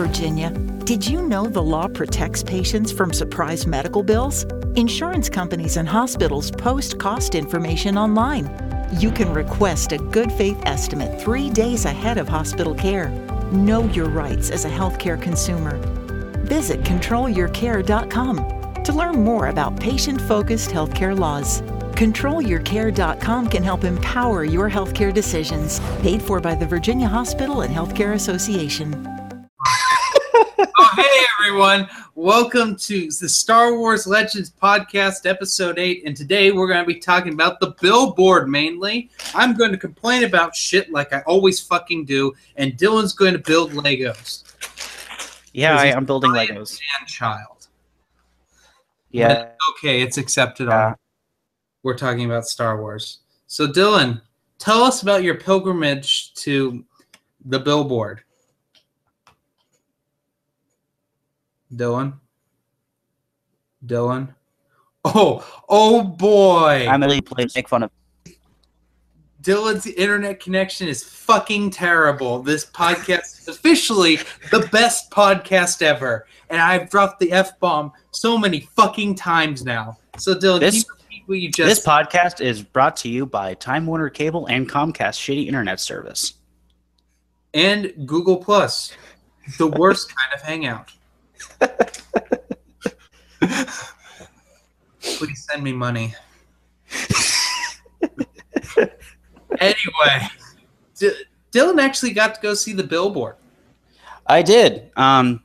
Virginia. Did you know the law protects patients from surprise medical bills? Insurance companies and hospitals post cost information online. You can request a good faith estimate three days ahead of hospital care. Know your rights as a healthcare consumer. Visit controlyourcare.com to learn more about patient focused healthcare laws. ControlYourCare.com can help empower your healthcare decisions. Paid for by the Virginia Hospital and Healthcare Association. Hey everyone. Welcome to the Star Wars Legends Podcast, Episode 8. And today we're going to be talking about the billboard mainly. I'm going to complain about shit like I always fucking do. And Dylan's going to build Legos. Yeah, I, i'm building Legos. Child. Yeah, Okay, it's accepted Yeah. on. We're talking about Star Wars. So, Dylan, tell us about your pilgrimage to the billboard. Dylan? Dylan? Oh, oh boy. I'm really playing make fun of. Dylan's internet connection is fucking terrible. This podcast is officially the best podcast ever. And I've dropped the F bomb so many fucking times now. So, Dylan, This- can you what you just This podcast is brought to you by Time Warner Cable and Comcast shitty internet service. and Google Plus, the worst kind of hangout. Please send me money. anyway, D- Dylan actually got to go see the billboard. I did. Um,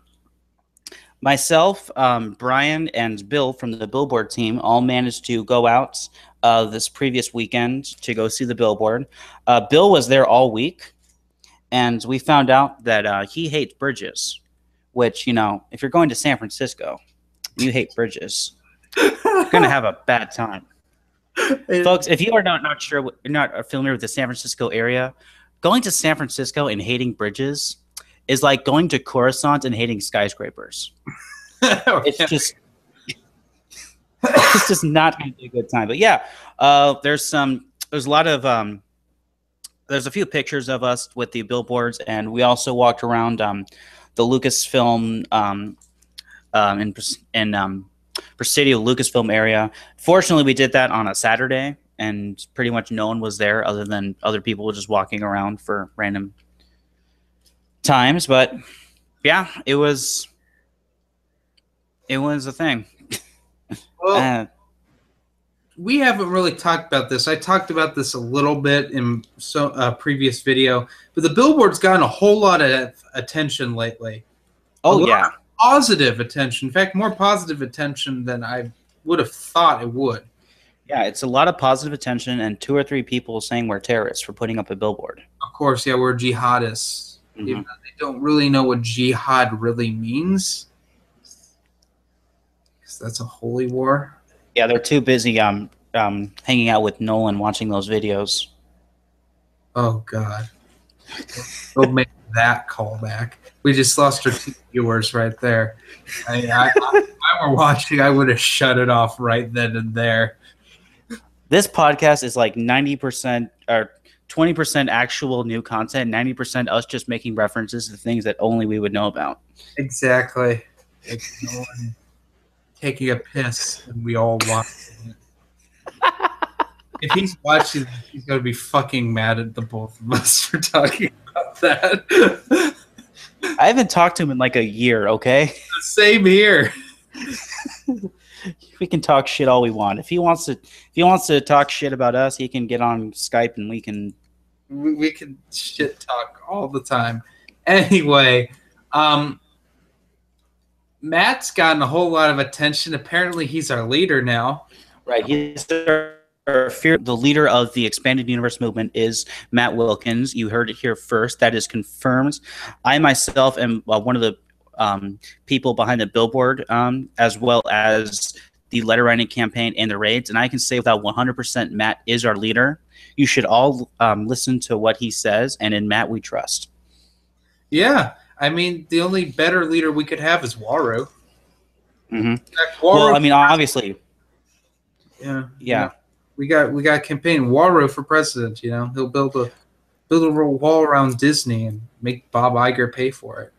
myself, um, Brian, and Bill from the Billboard team all managed to go out uh, this previous weekend to go see the Billboard. Uh, Bill was there all week, and we found out that uh, he hates bridges. Which you know, if you're going to San Francisco, you hate bridges. You're gonna have a bad time. folks if you are not not sure what- not familiar with the san francisco area going to san francisco and hating bridges is like going to coruscant and hating skyscrapers it's just it's just not going to be a good time but yeah uh there's some there's a lot of um there's a few pictures of us with the billboards and we also walked around um the lucasfilm um um in in um presidio lucasfilm area. Fortunately we did that on a saturday and pretty much no one was there other than other people just walking around for random times. But yeah it was it was a thing. Well, Uh, we haven't really talked about this. I talked about this a little bit in so a previous video, but the billboard's gotten a whole lot of attention lately. Oh yeah positive attention. In fact, more positive attention than I would have thought it would. yeah it's a lot of positive attention and two or three people saying we're terrorists for putting up a billboard Of course, yeah, we're jihadists. Mhm. Even though they don't really know what jihad really means. 'Cause that's a holy war. Yeah they're too busy um um hanging out with nolan watching those videos Oh God. We'll make that call back. We just lost our two viewers right there. I, I, I, if I were watching, I would have shut it off right then and there. this podcast is like 90% or 20% actual new content 90% us just making references to things that only we would know about Exactly. Like no one taking a piss and we all watch. if he's watching, this, he's gonna be fucking mad at the both of us for talking about that. i haven't talked to him in like a year okay Same here. we can talk shit all we want if he wants to if he wants to talk shit about us he can get on skype and we can we, we can shit talk all the time. Anyway, um, Matt's gotten a whole lot of attention. Apparently, he's our leader now. right he's fear the leader of the expanded universe movement is matt wilkins. You heard it here first. That is confirmed. I myself am uh, one of the um, people behind the billboard um, as well as the letter writing campaign and the raids and i can say without 100% matt is our leader. You should all um, listen to what he says and in matt we trust. Yeah, I mean, the only better leader we could have is Waru. hmm fact, Waru well i mean obviously yeah, yeah we got we got a campaign Waru for president. You know, he'll build a build a wall around Disney and make Bob Iger pay for it.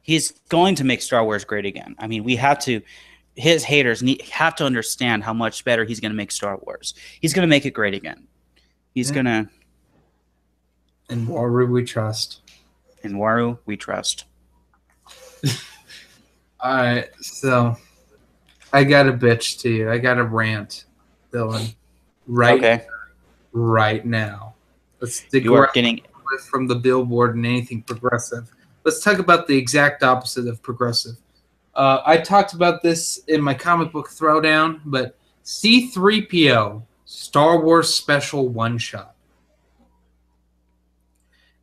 he's going to make Star Wars great again. I mean, we have to. His haters need, have to understand how much better he's going to make Star Wars. He's going to make it great again. He's Yeah. going to. In Waru we trust. In Waru, we trust. All right, so I got a bitch to you. I got a rant, Dylan. Right, Okay. right now. Let's dig You are getting. from the billboard and anything progressive. Let's talk about the exact opposite of progressive. Uh, I talked about this in my comic book throwdown, but C3PO Star Wars Special One Shot.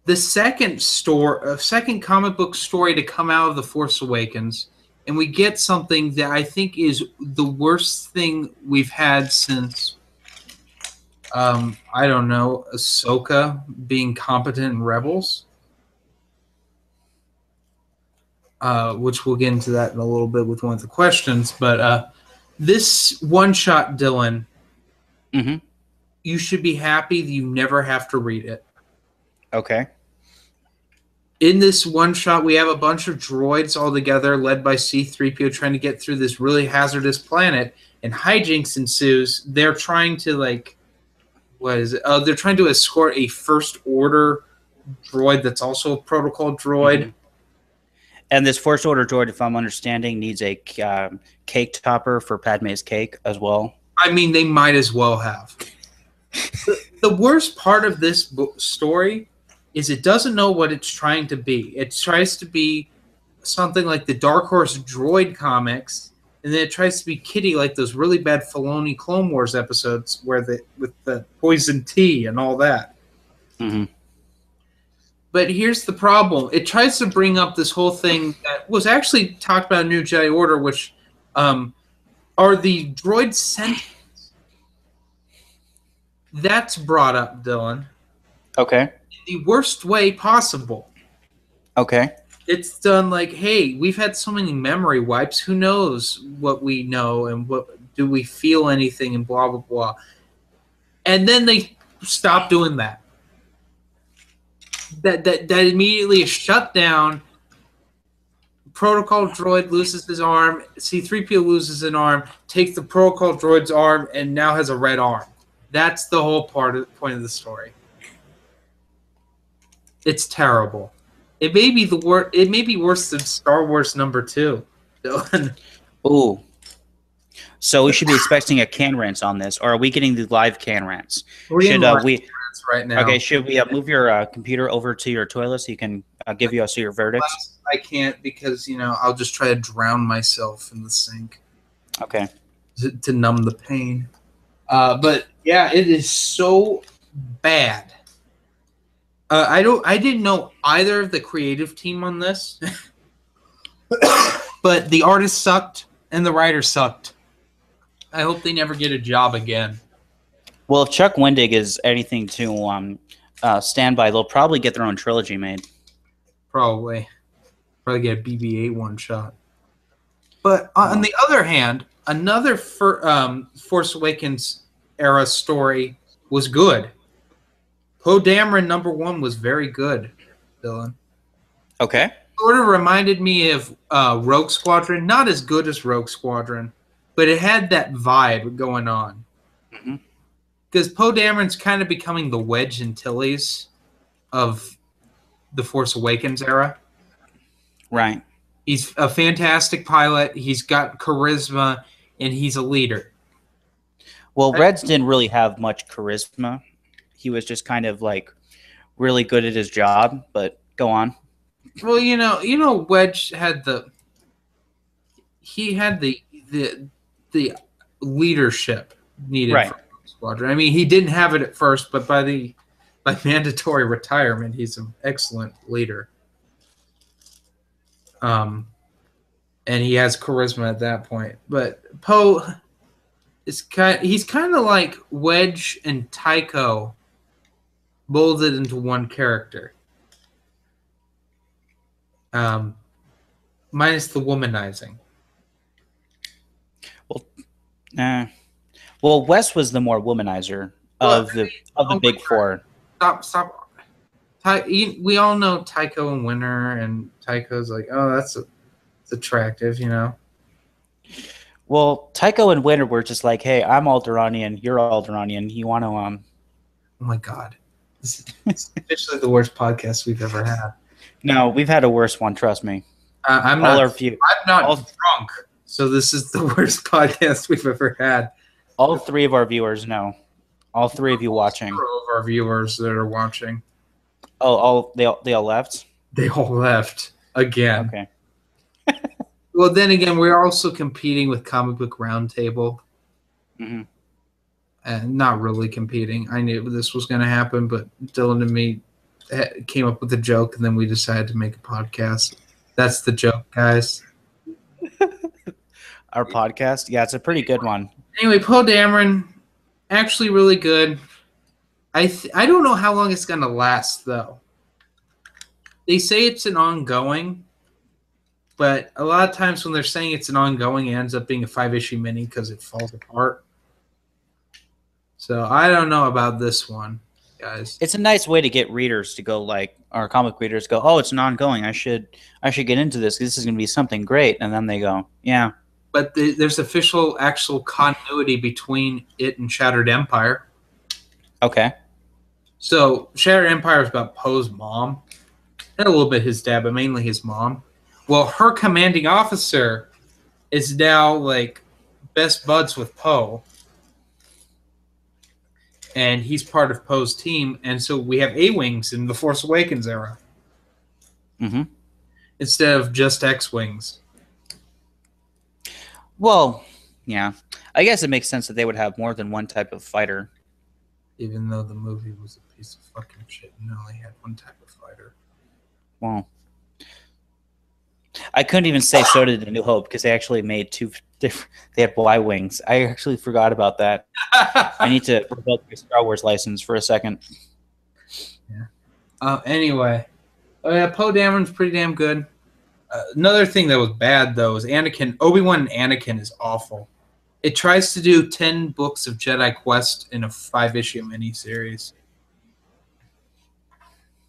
The second store, uh, second comic book story to come out of the Force Awakens, and we get something that I think is the worst thing we've had since um, I don't know, Ahsoka being competent in Rebels. Uh, which we'll get into that in a little bit with one of the questions. But uh, this one shot, Dylan, hmm you should be happy that you never have to read it. Okay. In this one shot, we have a bunch of droids all together, led by C3PO, trying to get through this really hazardous planet, and hijinks ensues. They're trying to, like, what is it? Uh, they're trying to escort a First Order droid that's also a protocol droid. Mhm. And this Force Order droid, if I'm understanding, needs a um, cake topper for Padme's cake as well. I mean, they might as well have. the, the worst part of this bo- story is it doesn't know what it's trying to be. It tries to be something like the Dark Horse Droid comics, and then it tries to be Kitty like those really bad Filoni Clone Wars episodes where the with the poison tea and all that. hmm But here's the problem: it tries to bring up this whole thing that was actually talked about in New Jedi Order, which um, are the droid sentients. That's brought up, Dylan, Okay. The worst way possible. Okay. It's done like, hey, we've had so many memory wipes. Who knows what we know and what do we feel anything and blah blah blah. And then they stop doing that. That that that immediately is shut down. Protocol droid loses his arm. C3PO loses an arm. Takes the protocol droid's arm and now has a red arm. That's the whole part of point of the story. It's terrible. It may be the wor- It may be worse than Star Wars number two. Ooh. So we should be expecting a can rant on this, or are we getting the live can rants? We're Should uh, we? right now. Okay. Should we uh, move your uh, computer over to your toilet so you can uh, give us your verdicts? I can't because you know I'll just try to drown myself in the sink Okay. to, to numb the pain. Uh, but yeah, it is so bad. Uh, I don't. I didn't know either of the creative team on this, but the artist sucked and the writer sucked. I hope they never get a job again. Well, if Chuck Wendig is anything to um, uh, stand by, they'll probably get their own trilogy made. Probably. Probably get a BB-8 one shot. But on the other hand, another for, um, Force Awakens era story was good. Poe Dameron number one was very good, Dylan. Okay. Sort of reminded me of uh, Rogue Squadron. Not as good as Rogue Squadron, but it had that vibe going on. Because Poe Dameron's kind of becoming the Wedge Antilles of the Force Awakens era. Right. He's a fantastic pilot. He's got charisma, and he's a leader. Well, Reds didn't really have much charisma. He was just kind of like really good at his job. But go on. Well, you know, you know, Wedge had the he had the the the leadership needed Right. for Squadron. I mean, he didn't have it at first, but by the by mandatory retirement, he's an excellent leader. Um, and he has charisma at that point. But Poe is kind. He's kind of like Wedge and Tycho molded into one character. Um, minus the womanizing. Well, Uh, well, Wes was the more womanizer of Well, the of the oh big four. Stop! Stop! Ty, you- we all know Tycho and Winter, and Tycho's like, oh, that's a, it's attractive, you know. Well, Tycho and Winter were just like, "Hey, I'm Alderaanian. You're Alderaanian. You want to um?" Oh my god, this is officially the worst podcast we've ever had. No, we've had a worse one. Trust me. Uh, I'm all not. our view, I'm not all- drunk, so this is the worst podcast we've ever had. all three of our viewers know. All three of you watching. Zero of our viewers that are watching, Oh, all they all they all left. they all left again. Okay. Well, then again, we're also competing with Comic Book Roundtable. hmm and not really competing. I knew this was going to happen, but Dylan and me eh, came up with a joke, and then we decided to make a podcast. That's the joke, guys. Our podcast. Yeah, it's a pretty good one. Anyway, Poe Dameron, actually really good. I th- I don't know how long it's going to last though. They say it's an ongoing, but a lot of times when they're saying it's an ongoing, it ends up being a five issue mini because it falls apart. So I don't know about this one, guys. It's a nice way to get readers to go like our comic readers go, "Oh, it's an ongoing. I should I should get into this. This is going to be something great." And then they go, "Yeah, but the, there's official actual continuity between it and Shattered Empire. okay, So Shattered Empire is about Poe's mom, and a little bit his dad, but mainly his mom. Well, her commanding officer is now like best buds with Poe, and he's part of Poe's team. And so we have A wings in the Force Awakens era hmm instead of just X wings. Well, yeah. I guess it makes sense that they would have more than one type of fighter. Even though the movie was a piece of fucking shit and only had one type of fighter. Well, I couldn't even say so did the New Hope because they actually made two different. They had Y wings. I actually forgot about that. I need to revoke my Star Wars license for a second. Uh, anyway, oh yeah, Poe Dameron's pretty damn good. Uh, another thing that was bad though is Anakin. Obi Wan and Anakin is awful. It tries to do ten books of Jedi Quest in a five issue miniseries.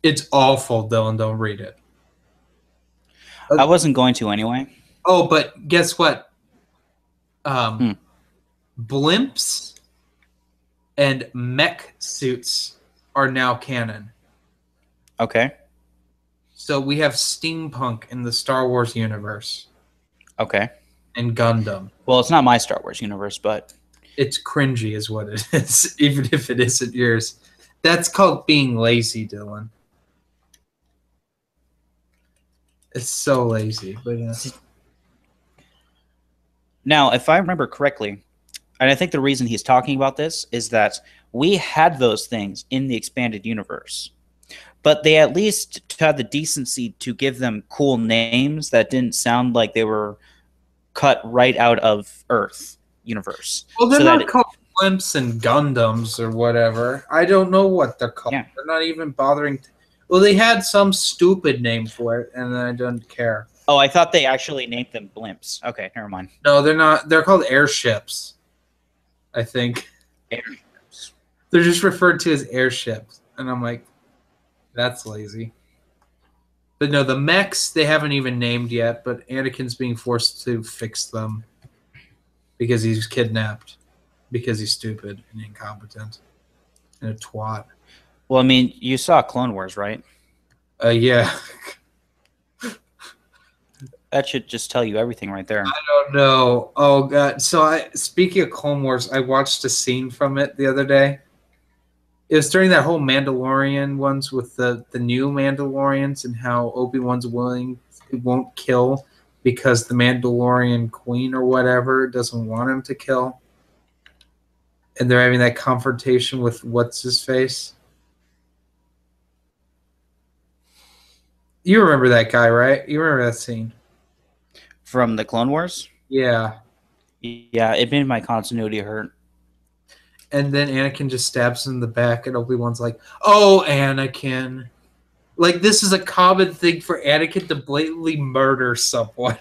It's awful, Dylan. Don't read it. I wasn't going to anyway. Oh, but guess what? Um, Hmm. blimps and mech suits are now canon. Okay. So we have steampunk in the Star Wars universe Okay. and Gundam. Well, it's not my Star Wars universe, but It's cringy, is what it is, even if it isn't yours. That's called being lazy, Dylan. It's so lazy, but yeah. Now, if I remember correctly, and I think the reason he's talking about this is that we had those things in the expanded universe, but they at least had the decency to give them cool names that didn't sound like they were cut right out of Earth universe. Well, they're So not called blimps and Gundams or whatever. I don't know what they're called. Yeah. They're not even bothering. To, well, they had some stupid name for it, and I don't care. Oh, I thought they actually named them blimps. Okay, never mind. No, they're not. They're called airships. I think Airships. they're just referred to as airships, and I'm like, that's lazy. But no, the mechs they haven't even named yet. But Anakin's being forced to fix them because he's kidnapped, because he's stupid and incompetent and a twat. Well, I mean, you saw Clone Wars, right? Uh, yeah, That should just tell you everything right there. I don't know. Oh god. So I speaking of Clone Wars, I watched a scene from it the other day. It was during that whole Mandalorian ones with the the new Mandalorians and how Obi Wan's willing won't kill because the Mandalorian Queen or whatever doesn't want him to kill. And they're having that confrontation with what's his face. You remember that guy, right? You remember that scene? From the Clone Wars? Yeah. Yeah, it made my continuity hurt. and then Anakin just stabs him in the back, and Obi Wan's like, "Oh, Anakin." Like this is a common thing for Anakin to blatantly murder someone.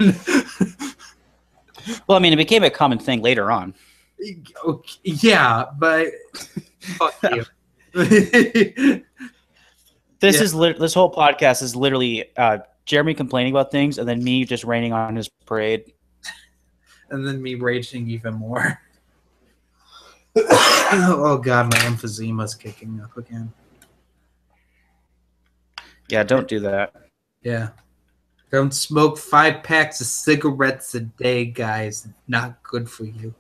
Well, I mean, it became a common thing later on. Yeah, but fuck you. This Yeah. is lit- this whole podcast is literally uh, Jeremy complaining about things and then me just raining on his parade. and then me raging even more. oh god, my emphysema's kicking up again. Yeah, don't do that. Yeah. Don't smoke five packs of cigarettes a day, guys. Not good for you.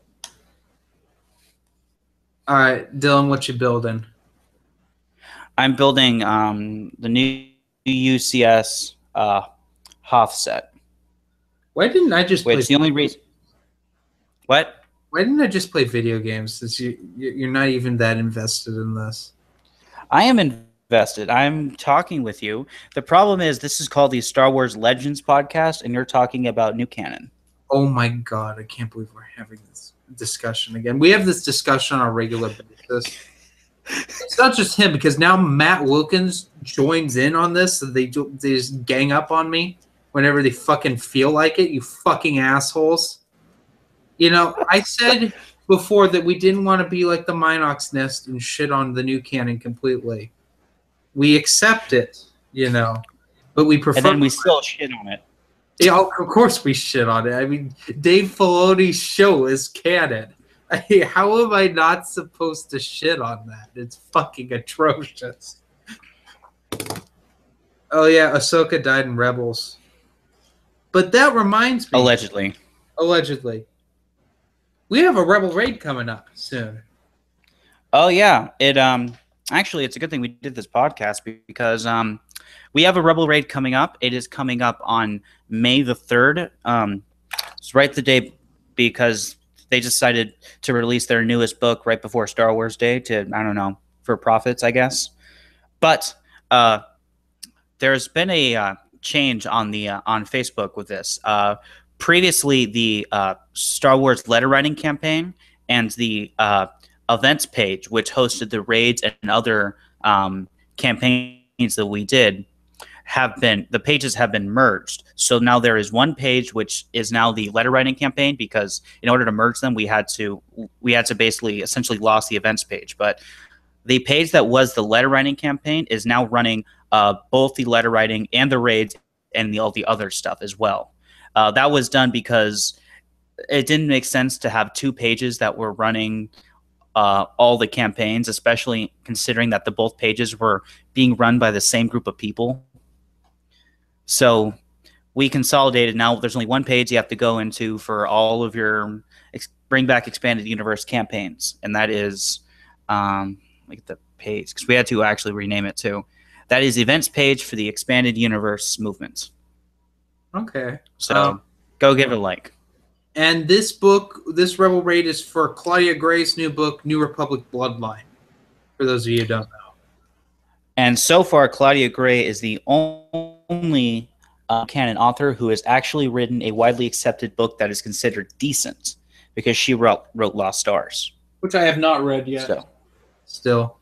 All right, Dylan, what you building? I'm building um, the new UCS uh, Hoth set, Why didn't I just play? it's the only reason. What? Why didn't I just play video games? Since you- you're not even that invested in this. I am invested. I'm talking with you. The problem is, this is called the Star Wars Legends podcast, and you're talking about new canon. Oh my god, I can't believe we're having this discussion again. We have this discussion on a regular basis. It's not just him because now Matt Wilkins joins in on this. So they, do, they just gang up on me whenever they fucking feel like it. You fucking assholes. You know, I said before that we didn't want to be like the Minox nest and shit on the new canon completely. We accept it, you know, but we prefer. And then we still shit on it. Yeah, of course we shit on it. I mean, Dave Filoni's show is canon. I how am I not supposed to shit on that? It's fucking atrocious. Oh yeah, Ahsoka died in Rebels. But that reminds me, Allegedly. allegedly, we have a Rebel raid coming up soon. Oh yeah, it um actually it's a good thing we did this podcast because um we have a Rebel raid coming up. It is coming up on May the third. Um, it's right the day because they decided to release their newest book right before Star Wars Day to I don't know for profits I guess, but uh, there's been a uh, change on the uh, on Facebook with this. Uh, previously, the uh, Star Wars letter writing campaign and the uh, events page, which hosted the raids and other um, campaigns that we did, have been the pages have been merged. So now there is one page which is now the letter writing campaign because in order to merge them, we had to we had to basically essentially lost the events page. But the page that was the letter writing campaign is now running uh, both the letter writing and the raids and the, all the other stuff as well. Uh, that was done because it didn't make sense to have two pages that were running uh, all the campaigns, especially considering that the both pages were being run by the same group of people. So we consolidated. Now there's only one page you have to go into for all of your ex- bring back expanded universe campaigns, and that is um, at the page because we had to actually rename it too. That is the events page for the expanded universe movement. Okay. So Um, go give it a like. And this book, this Rebel Raid is for Claudia Gray's new book, New Republic Bloodline. For those of you who don't know. And so far, Claudia Gray is the only uh, canon author who has actually written a widely accepted book that is considered decent because she wrote, wrote Lost Stars. Which I have not read yet. So, Still.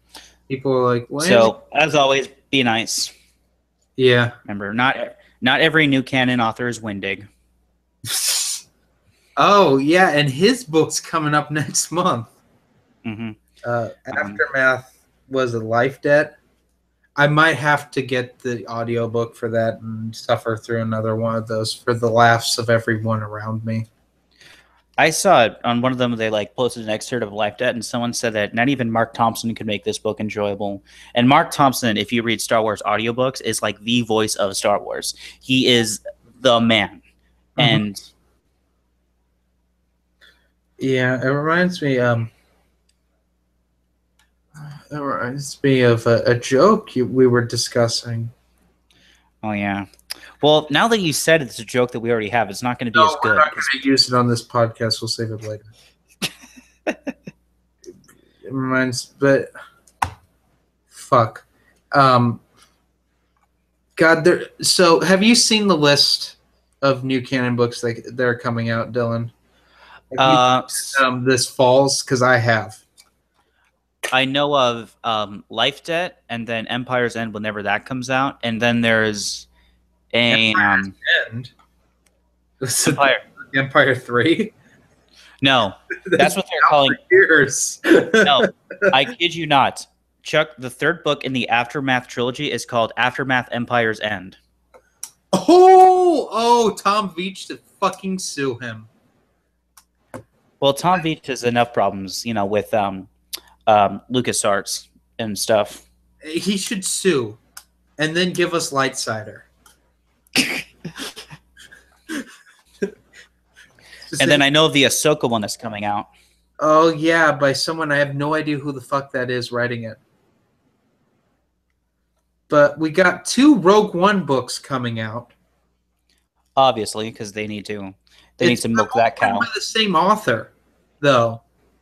People are like, what? so as always, be nice. yeah. Remember, not not every new canon author is Wendig. oh, yeah. And his book's coming up next month. hmm Uh, Um, Aftermath was a life debt. I might have to get the audiobook for that and suffer through another one of those for the laughs of everyone around me. I saw it on one of them. They like posted an excerpt of Life Debt, and someone said that not even Marc Thompson could make this book enjoyable. And Marc Thompson, if you read Star Wars audiobooks, is like the voice of Star Wars. He is the man. Mhm. And Yeah, it reminds me. Um, it reminds me of a, a joke you, we were discussing. oh yeah. Well, now that you said it's a joke that we already have, it's not going to be No, as we're good. not going to use it on this podcast. We'll save it later. it reminds, but fuck. Um, God, there. So, have you seen the list of new canon books that that are coming out, Dylan? Uh, you, um, this falls because I have. I know of um, Life Debt, and then Empire's End whenever that comes out, and then there's a um, this Empire. Empire Three. No, that's what they're calling. years. No, I kid you not. Chuck, the third book in the Aftermath trilogy is called Aftermath Empire's End. Oh, oh, Tom Veitch to fucking sue him. Well, Tom Veitch has enough problems, you know, with um, um, LucasArts and stuff. He should sue, and then give us Lightsider. And then I know the Ahsoka one that's coming out. Oh yeah, by someone I have no idea who the fuck that is writing it. But we got two Rogue One books coming out. Obviously, because they need to. They It's need to milk that cow. by the same author, though.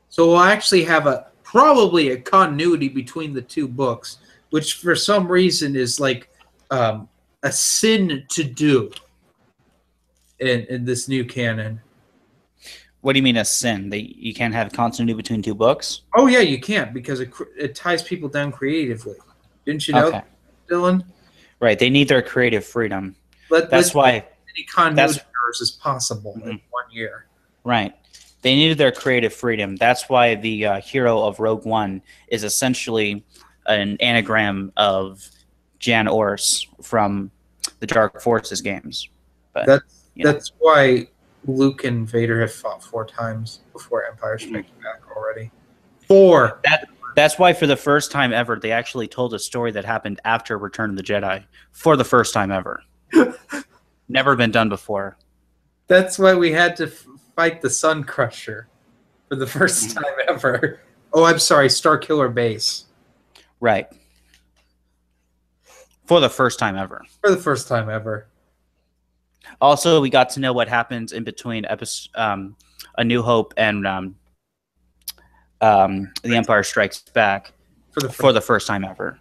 So we'll actually have a probably a continuity between the two books, which for some reason is like um, a sin to do in in this new canon. What do you mean a sin? That you can't have continuity between two books? Oh yeah, you can't because it it ties people down creatively. Didn't you know, Okay. Dylan? Right. They need their creative freedom. Let, That's why. any continuity that's- as possible in Mhm. one year. Right. They needed their creative freedom. That's why the uh, hero of Rogue One is essentially an anagram of Jan Ors from the Dark Forces games. But That's you know. that's why Luke and Vader have fought four times before Empire Strikes Mm-hmm. Back already. Four. that's why, for the first time ever, they actually told a story that happened after Return of the Jedi for the first time ever. Never been done before. That's why we had to fight the Sun Crusher for the first Mm-hmm. time ever. Oh, I'm sorry, Star Killer Base Right. For the first time ever. for the first time ever. Also, we got to know what happens in between episode, um, A New Hope and um, um, The Empire Strikes Back For the for the first time ever.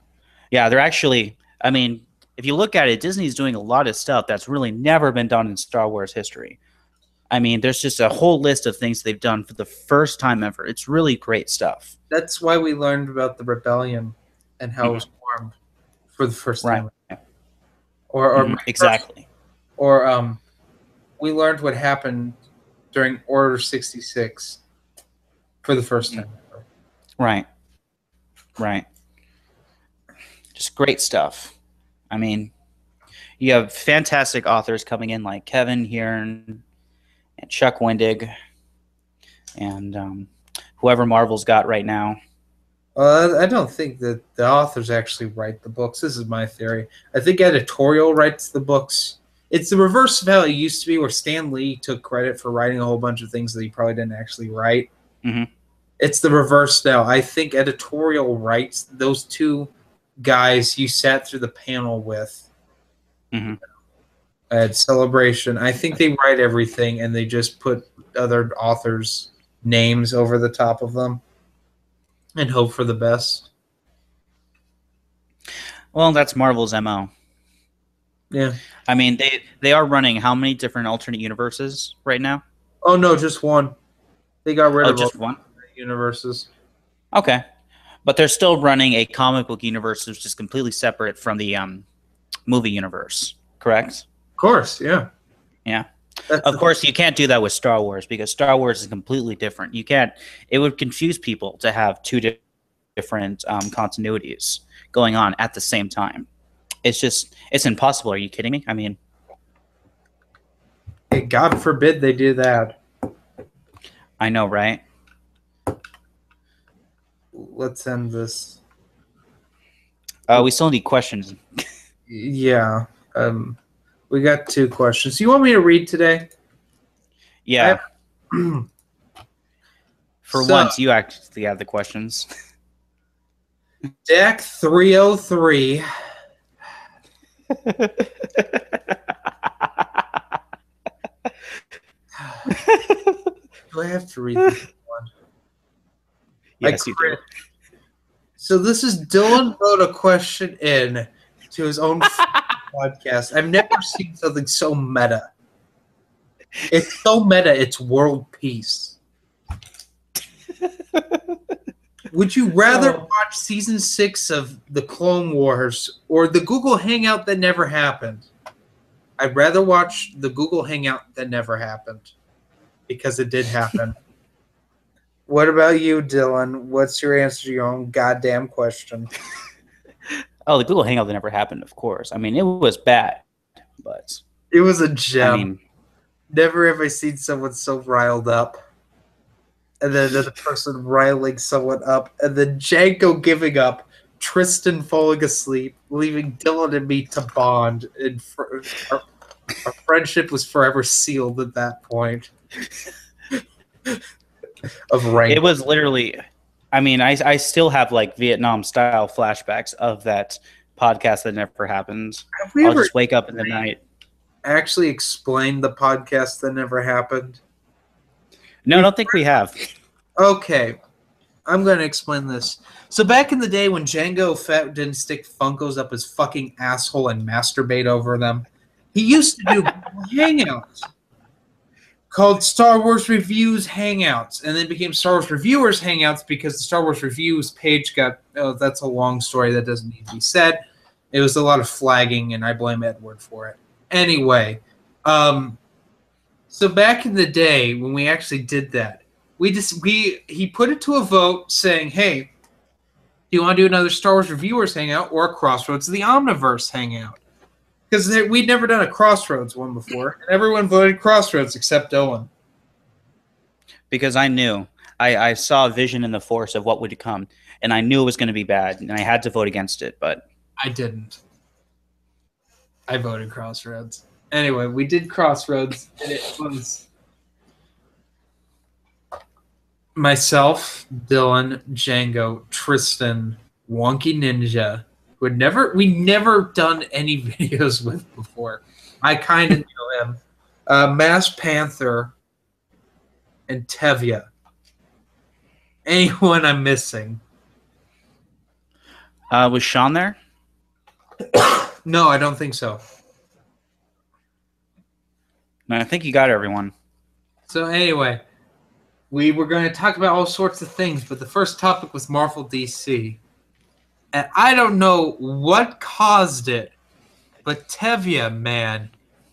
Yeah, they're actually. I mean, if you look at it, Disney's doing a lot of stuff that's really never been done in Star Wars history. I mean, there's just a whole list of things they've done for the first time ever. It's really great stuff. that's why we learned about the rebellion and how it was formed for the first time. Right. Or, or Mhm, exactly. or um, we learned what happened during Order sixty six for the first time. ever. Right. Right. Just great stuff. I mean, you have fantastic authors coming in like Kevin Hearne and Chuck Wendig and um, whoever Marvel's got right now. Uh, I don't think that the authors actually write the books. This is my theory. I think editorial writes the books. It's the reverse of how it used to be, where Stan Lee took credit for writing a whole bunch of things that he probably didn't actually write. Mhm. It's the reverse now. I think editorial writes those two guys you sat through the panel with Mhm. At Celebration. I think they write everything and they just put other authors' names over the top of them and hope for the best. Well, that's Marvel's MO. Yeah. I mean, they they are running how many different alternate universes right now? Oh no, just one. They got rid Oh, of just one. universes. Okay, but they're still running a comic book universe which is completely separate from the um, movie universe. Correct. Of course, yeah. Yeah. That's Of course, you can't do that with Star Wars because Star Wars is completely different. You can't. It would confuse people to have two di- different um, continuities going on at the same time. It's just it's impossible. Are you kidding me? I mean, Hey, God forbid they do that. I know, right? Let's end this. Uh, we still need questions. Yeah. Um, we got two questions. You want me to read today? Yeah, I- for So- once, you actually have the questions. Deck 303. Do I have to read this one? yes, you do. So this is Dylan wrote a question in to his own podcast. I've never seen something so meta. It's so meta. It's world peace. Would you rather Oh. watch season six of the Clone Wars or the Google Hangout that never happened? I'd rather watch the Google Hangout that never happened because it did happen. What about you, Dylan? What's your answer to your own goddamn question? Oh, the Google Hangout that never happened, of course. I mean, it was bad, but It was a gem. I mean, Never have I seen someone so riled up. And then the person riling someone up, and then Django giving up, Tristan falling asleep, leaving Dylan and me to bond. And fr- our, our friendship was forever sealed at that point. of rank. it was literally. I mean, I I still have like Vietnam style flashbacks of that podcast that never happened. I'll just wake up in the night. actually explain the podcast that never happened? No, I don't think we have. Okay, I'm going to explain this. So back in the day when Django Fett didn't stick Funkos up his fucking asshole and masturbate over them, he used to do hangouts called Star Wars Reviews Hangouts, and then became Star Wars Reviewers Hangouts because the Star Wars Reviews page got. Oh, that's a long story that doesn't need to be said. It was a lot of flagging, and I blame Edward for it. Anyway, um, so back in the day when we actually did that, we just we he put it to a vote saying, "Hey, do you want to do another Star Wars reviewers hangout or a Crossroads of the Omniverse hangout?" Because we'd never done a Crossroads one before, and everyone voted Crossroads except Owen. because I knew I, I saw a vision in the force of what would come, and I knew it was going to be bad, and I had to vote against it. But I didn't. I voted Crossroads. Anyway, we did Crossroads, and it was myself, Dylan, Django, Tristan, Wonky Ninja, had never we never done any videos with before. I kind of know him. Uh, Mass Panther and Tevya. Anyone I'm missing? uh, was Sean there? No, I don't think so. No, I think you got everyone. So anyway, we were going to talk about all sorts of things, but the first topic was Marvel DC. And I don't know what caused it, but Tevya, man,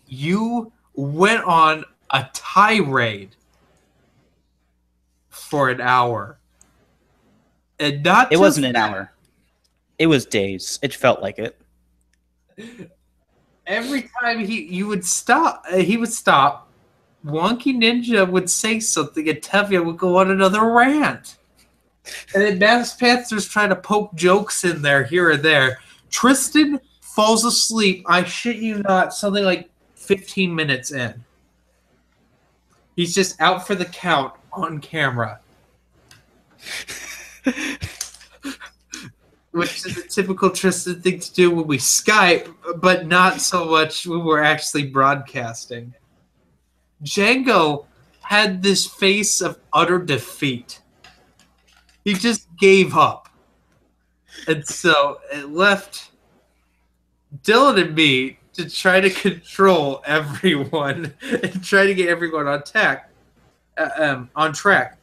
you went on a tirade for an hour. And not It wasn't an hour. It was days. It felt like it. Every time he you would stop, uh, he would stop. Wonky Ninja would say something, and Tevya would go on another rant. And then Mass Panther's trying to poke jokes in there here and there. Tristan falls asleep. I shit you not, something like 15 minutes in. He's just out for the count on camera. Which is a typical Tristan thing to do when we Skype, but not so much when we're actually broadcasting. Django had this face of utter defeat. He just gave up. And so it left Dylan and me to try to control everyone and try to get everyone on track. Uh, um, on track.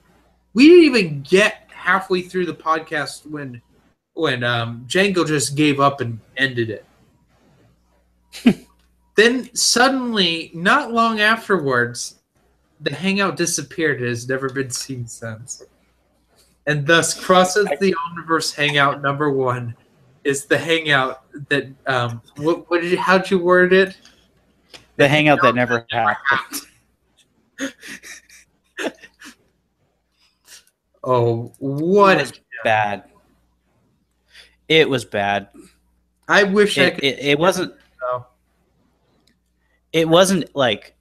We didn't even get halfway through the podcast when when um, Django just gave up and ended it. then suddenly, not long afterwards, the hangout disappeared It has never been seen since. And thus, crosses the Omniverse hangout number one is the hangout that um what, what did you how'd you word it? The hangout that never happened. Oh, what It was bad. It was bad. I wish I It, could it, it wasn't. know. It wasn't like.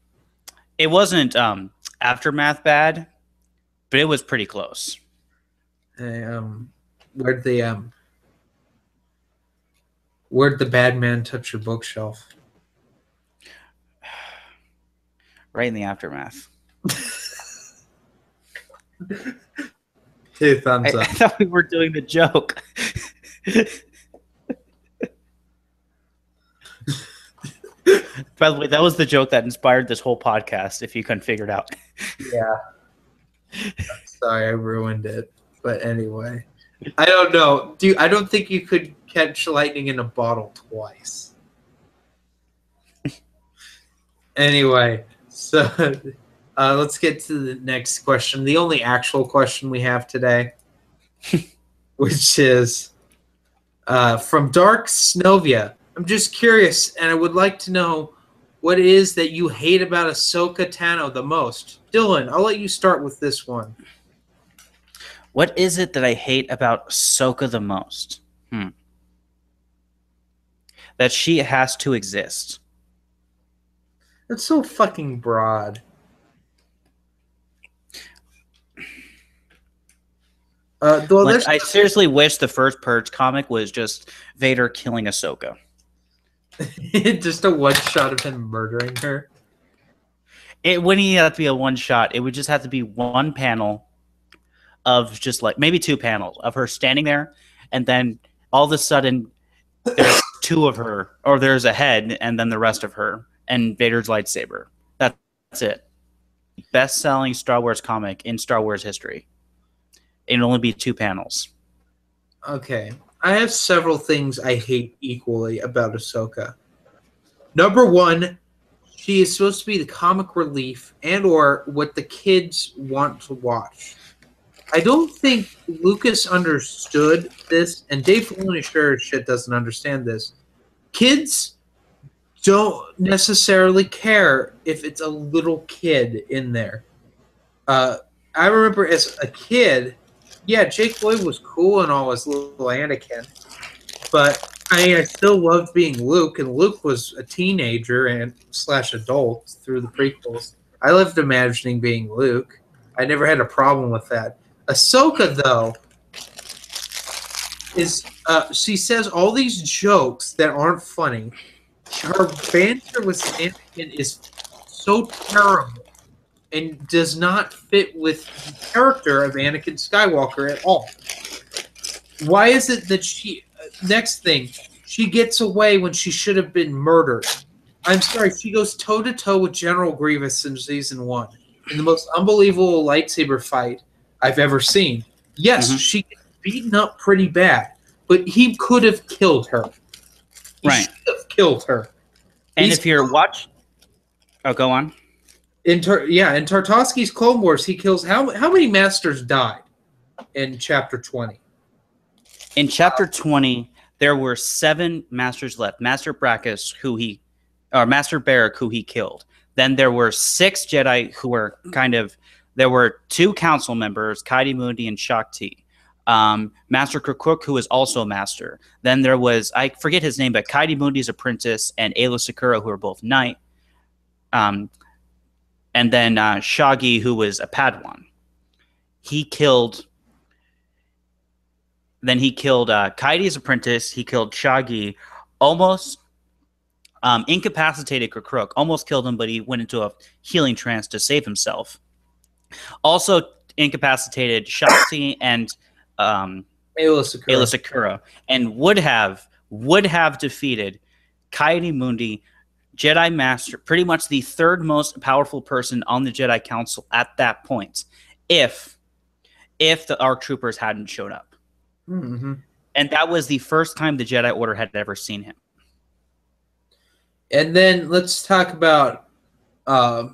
It wasn't um aftermath bad, but it was pretty close. Um, where'd the um, where'd the bad man touch your bookshelf? Right in the aftermath. Two thumbs I, I thought we were doing the joke. By the way, that was the joke that inspired this whole podcast. If you couldn't figure it out, Yeah. Sorry, I ruined it. But anyway, I don't know. Do I don't think you could catch lightning in a bottle twice. anyway, so Uh, let's get to the next question. The only actual question we have today, which is uh, from Dark Snovia. I'm just curious, and I would like to know what it is that you hate about Ahsoka Tano the most. Dylan, I'll let you start with this one. What is it that I hate about Ahsoka the most? Hmm. That she has to exist. That's so fucking broad. Uh, well, Like, I seriously wish the first Purge comic was just Vader killing Ahsoka. just a one shot of him murdering her. It wouldn't even have to be a one shot. It would just have to be one panel of just like maybe two panels of her standing there, and then all of a sudden there's two of her, or there's a head, and then the rest of her, and Vader's lightsaber. That's it. Best selling Star Wars comic in Star Wars history. It'd only be two panels. Okay. I have several things I hate equally about Ahsoka. Number one, she is supposed to be the comic relief and or what the kids want to watch. I don't think Lucas understood this, and Dave Filoni sure as shit doesn't understand this. Kids don't necessarily care if it's a little kid in there. Uh, I remember as a kid, yeah, Jake Lloyd was cool and all as little Anakin, but I mean, I still loved being Luke, and Luke was a teenager and slash adult through the prequels. I loved imagining being Luke. I never had a problem with that. Ahsoka, though, is uh, she says all these jokes that aren't funny. Her banter with Anakin is so terrible and does not fit with the character of Anakin Skywalker at all. Why is it that she? Uh, next thing, she gets away when she should have been murdered. I'm sorry, she goes toe to toe with General Grievous in season one in the most unbelievable lightsaber fight I've ever seen. Yes, Mhm. she gets beaten up pretty bad, but he could have killed her. He Right. have killed her. And He's- if you're watch, oh, go on. In Tar- yeah, in Tartakovsky's Clone Wars, he kills how how many masters died in chapter twenty? In chapter 20, there were seven masters left. Master Brackus, who he, or Master Barrack, who he killed. Then there were six Jedi who were kind of, there were two council members, Ki-Adi-Mundi and Shaak Ti. Um, master K'Kruhk, who was also a master. Then there was, I forget his name, but Ki-Adi-Mundi's apprentice and Aayla Secura, who were both knight. Um, and then uh, Sha'a Gi, who was a Padawan. He killed then he killed uh, Ki-Adi's apprentice. He killed Sha'a Gi, almost um, incapacitated Kruk, almost killed him, but he went into a healing trance to save himself. Also incapacitated Shaak Ti and um, Aayla Secura. Aayla Secura, and would have would have defeated Ki-Adi-Mundi, Jedi Master, pretty much the third most powerful person on the Jedi Council at that point, if if the ARC troopers hadn't showed up. hmm And that was the first time the Jedi Order had ever seen him. And then let's talk about uh,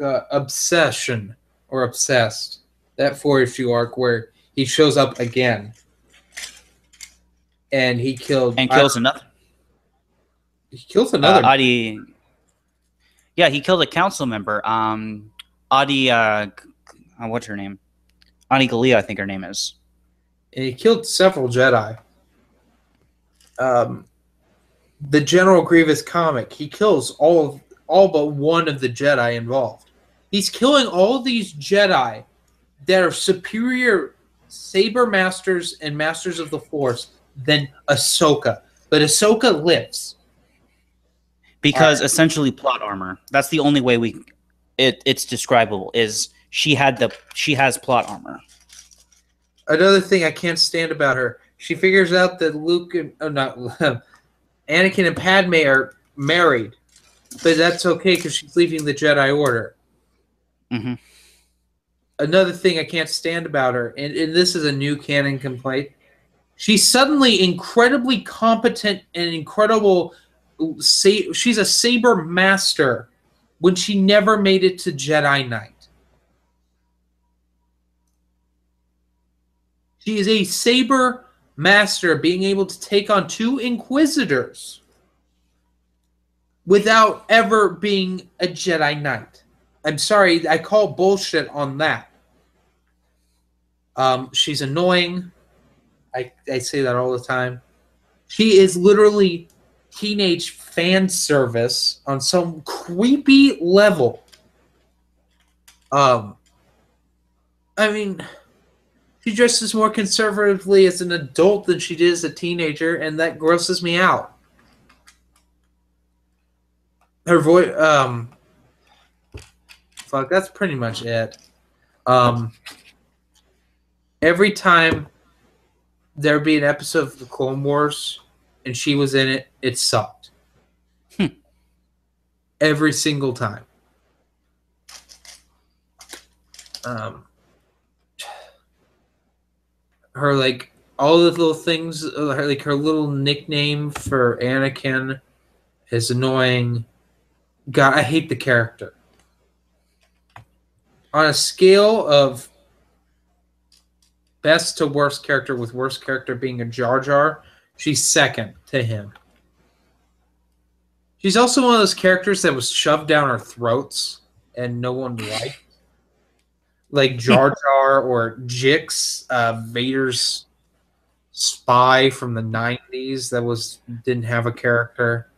uh, obsession or obsessed. That four issue arc where he shows up again, and he killed And kills another. he kills Uh, another. Adi. Yeah, he killed a council member. Um, Adi. Uh, uh, what's her name? Adi Gallia, I think her name is. and he killed several Jedi. Um, the General Grievous comic, he kills all of, all but one of the Jedi involved. He's killing all these Jedi that are superior saber masters and masters of the Force than Ahsoka. But Ahsoka lives. because essentially plot armor. That's the only way we it it's describable is she had the she has plot armor. Another thing I can't stand about her, she figures out that Luke and oh, not Anakin and Padme are married, but that's okay because she's leaving the Jedi Order. Mm-hmm. Another thing I can't stand about her, and, and this is a new canon complaint, she's suddenly incredibly competent and incredible. She's a saber master when she never made it to Jedi Knight. She is a saber master, being able to take on two Inquisitors without ever being a Jedi Knight. I'm sorry, I call bullshit on that. Um, she's annoying. I, I say that all the time. She is literally teenage fan service on some creepy level. Um, I mean, she dresses more conservatively as an adult than she did as a teenager, and that grosses me out. Her voice, um, fuck, that's pretty much it. Um, every time there'd be an episode of the Clone Wars and she was in it, it sucked. Hmm. Every single time. Um, her like all the little things, uh, her, like her little nickname for Anakin is annoying. God, I hate the character. On a scale of best to worst character, with worst character being a Jar Jar, she's second to him. She's also one of those characters that was shoved down our throats and no one liked. Like Jar Jar or Jix, uh, Vader's spy from the 90s that was didn't have a character.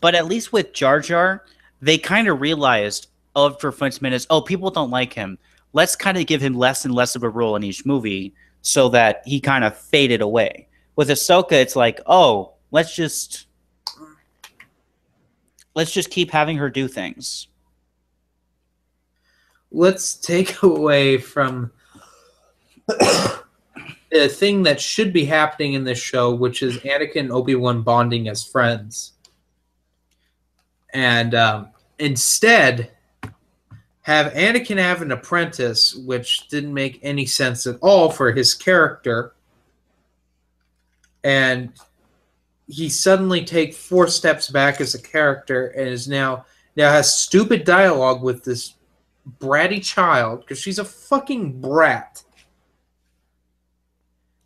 But at least with Jar Jar, they kind of realized after French minutes, oh, people don't like him. Let's kind of give him less and less of a role in each movie so that he kind of faded away. With Ahsoka, it's like, oh, let's just let's just keep having her do things. let's take away from the thing that should be happening in this show, which is Anakin and Obi Wan bonding as friends, and um, instead have Anakin have an apprentice, which didn't make any sense at all for his character, and he suddenly take four steps back as a character and is now now has stupid dialogue with this bratty child because she's a fucking brat.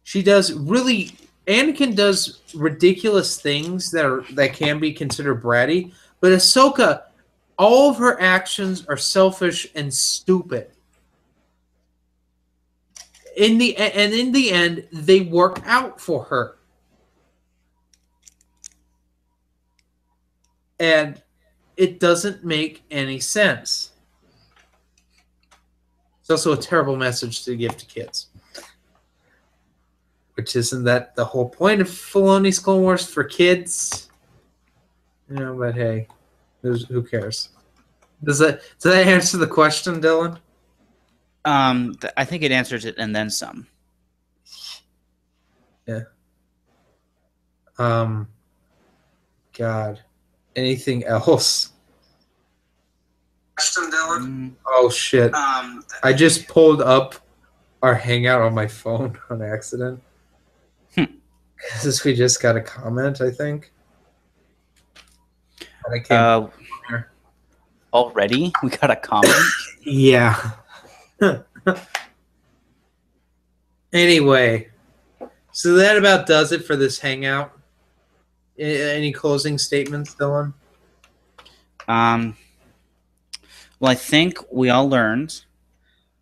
She does really Anakin does ridiculous things that are that can be considered bratty, but Ahsoka, all of her actions are selfish and stupid. In the and in the end, they work out for her. And it doesn't make any sense. It's also a terrible message to give to kids. Which isn't that the whole point of Filoni's Clone Wars for kids? You know, but hey, who's, who cares? Does that does that answer the question, Dylan? Um, th- I think it answers it and then some. Yeah. Um, God, anything else? Question, Dylan. Mm, Oh shit! Um, I just pulled up our Hangout on my phone on accident. Hmm. Because we just got a comment, I think. And I came, uh, already we got a comment. yeah. anyway, so that about does it for this Hangout. Any closing statements, Dylan? Um, well, I think we all learned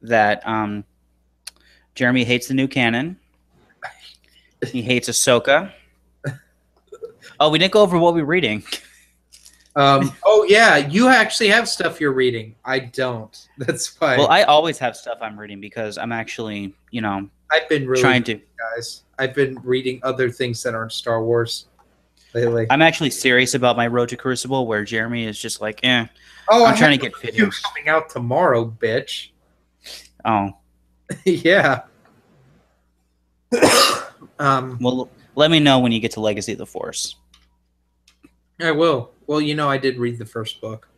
that um, Jeremy hates the new canon. He hates Ahsoka. Oh, we didn't go over what we're reading. Um, oh yeah, you actually have stuff you're reading. I don't. That's why Well, I always have stuff I'm reading because I'm actually, you know, I've been really trying to. guys. I've been reading other things that aren't Star Wars lately. I'm actually serious about my Road to Crucible, where Jeremy is just like, eh. oh, I'm I trying to get videos. coming out tomorrow, bitch. Oh, yeah. um, well, let me know when you get to Legacy of the Force. I will. Well, you know, I did read the first book.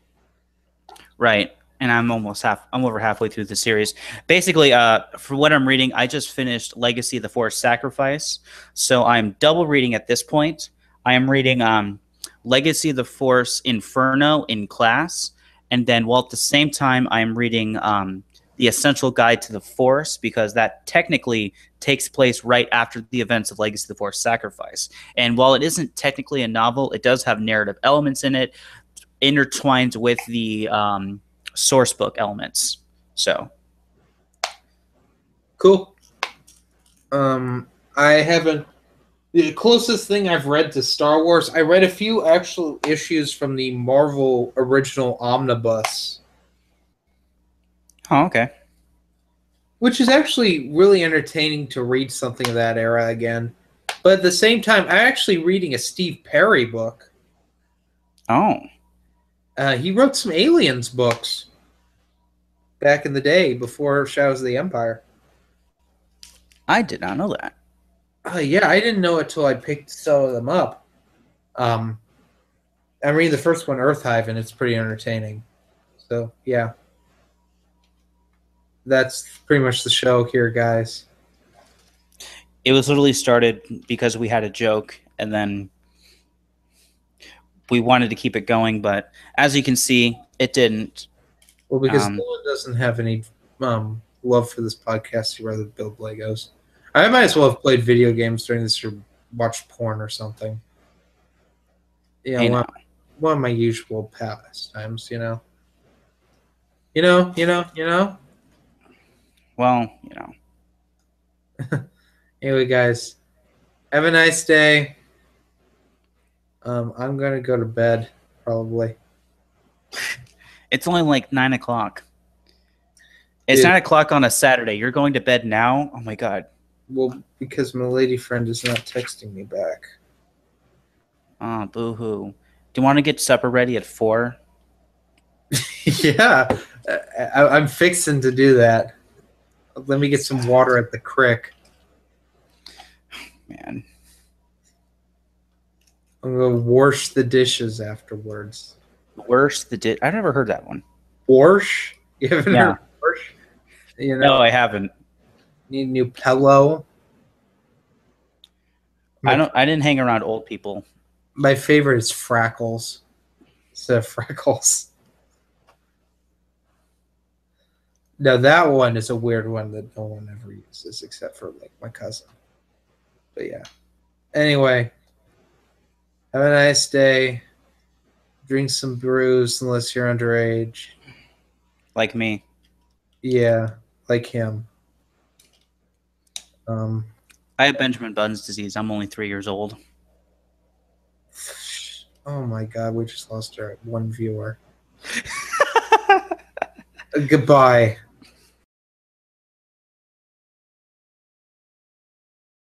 Right. And I'm almost half I'm over halfway through the series. Basically, uh for what I'm reading, I just finished Legacy of the Force Sacrifice. So I'm double reading at this point. I am reading um Legacy of the Force Inferno in class, and then while at the same time I'm reading um the Essential Guide to the Force because that technically takes place right after the events of Legacy of the Force Sacrifice. And while it isn't technically a novel, it does have narrative elements in it intertwined with the um, source book elements. So Cool. Um, I haven't. The closest thing I've read to Star Wars, I read a few actual issues from the Marvel original omnibus, Oh, okay. which is actually really entertaining to read something of that era again. But at the same time, I'm actually reading a Steve Perry book. Oh, Uh, he wrote some Aliens books back in the day before Shadows of the Empire. I did not know that. Uh, yeah, I didn't know it till I picked some of them up. Um, I'm reading the first one, Earth Hive, and it's pretty entertaining. So yeah, that's pretty much the show here, guys. It was literally started because we had a joke and then we wanted to keep it going, but as you can see, it didn't. Well, because Um, Dylan doesn't have any um, love for this podcast, he rather build Legos. I might as well have played video games during this or watched porn or something. Yeah, Hey, one, now. one of my usual pastimes, you know. You know, you know, you know. Well, you know. Anyway, guys, have a nice day. Um, I'm gonna go to bed probably. It's only like nine o'clock. It's Dude. nine o'clock on a Saturday. You're going to bed now? Oh my god. Well, because my lady friend is not texting me back. Oh, boo hoo. Do you want to get supper ready at four? yeah, I, I'm fixing to do that. Let me get some water at the creek. Man. I'm gonna wash the dishes afterwards. Wash the di- I've never heard that one. Wash? You haven't Yeah. heard wash? You No, I haven't. need a new pillow. I don't I didn't hang around old people. My favorite is Frackles. So Freckles. No, that one is a weird one that no one ever uses except for like my cousin. But yeah. Anyway, have a nice day. Drink some brews unless you're underage. Like me. Yeah, like him. Um, I have Benjamin Buttons disease. I'm only three years old. oh my god, we just lost our one viewer. Goodbye.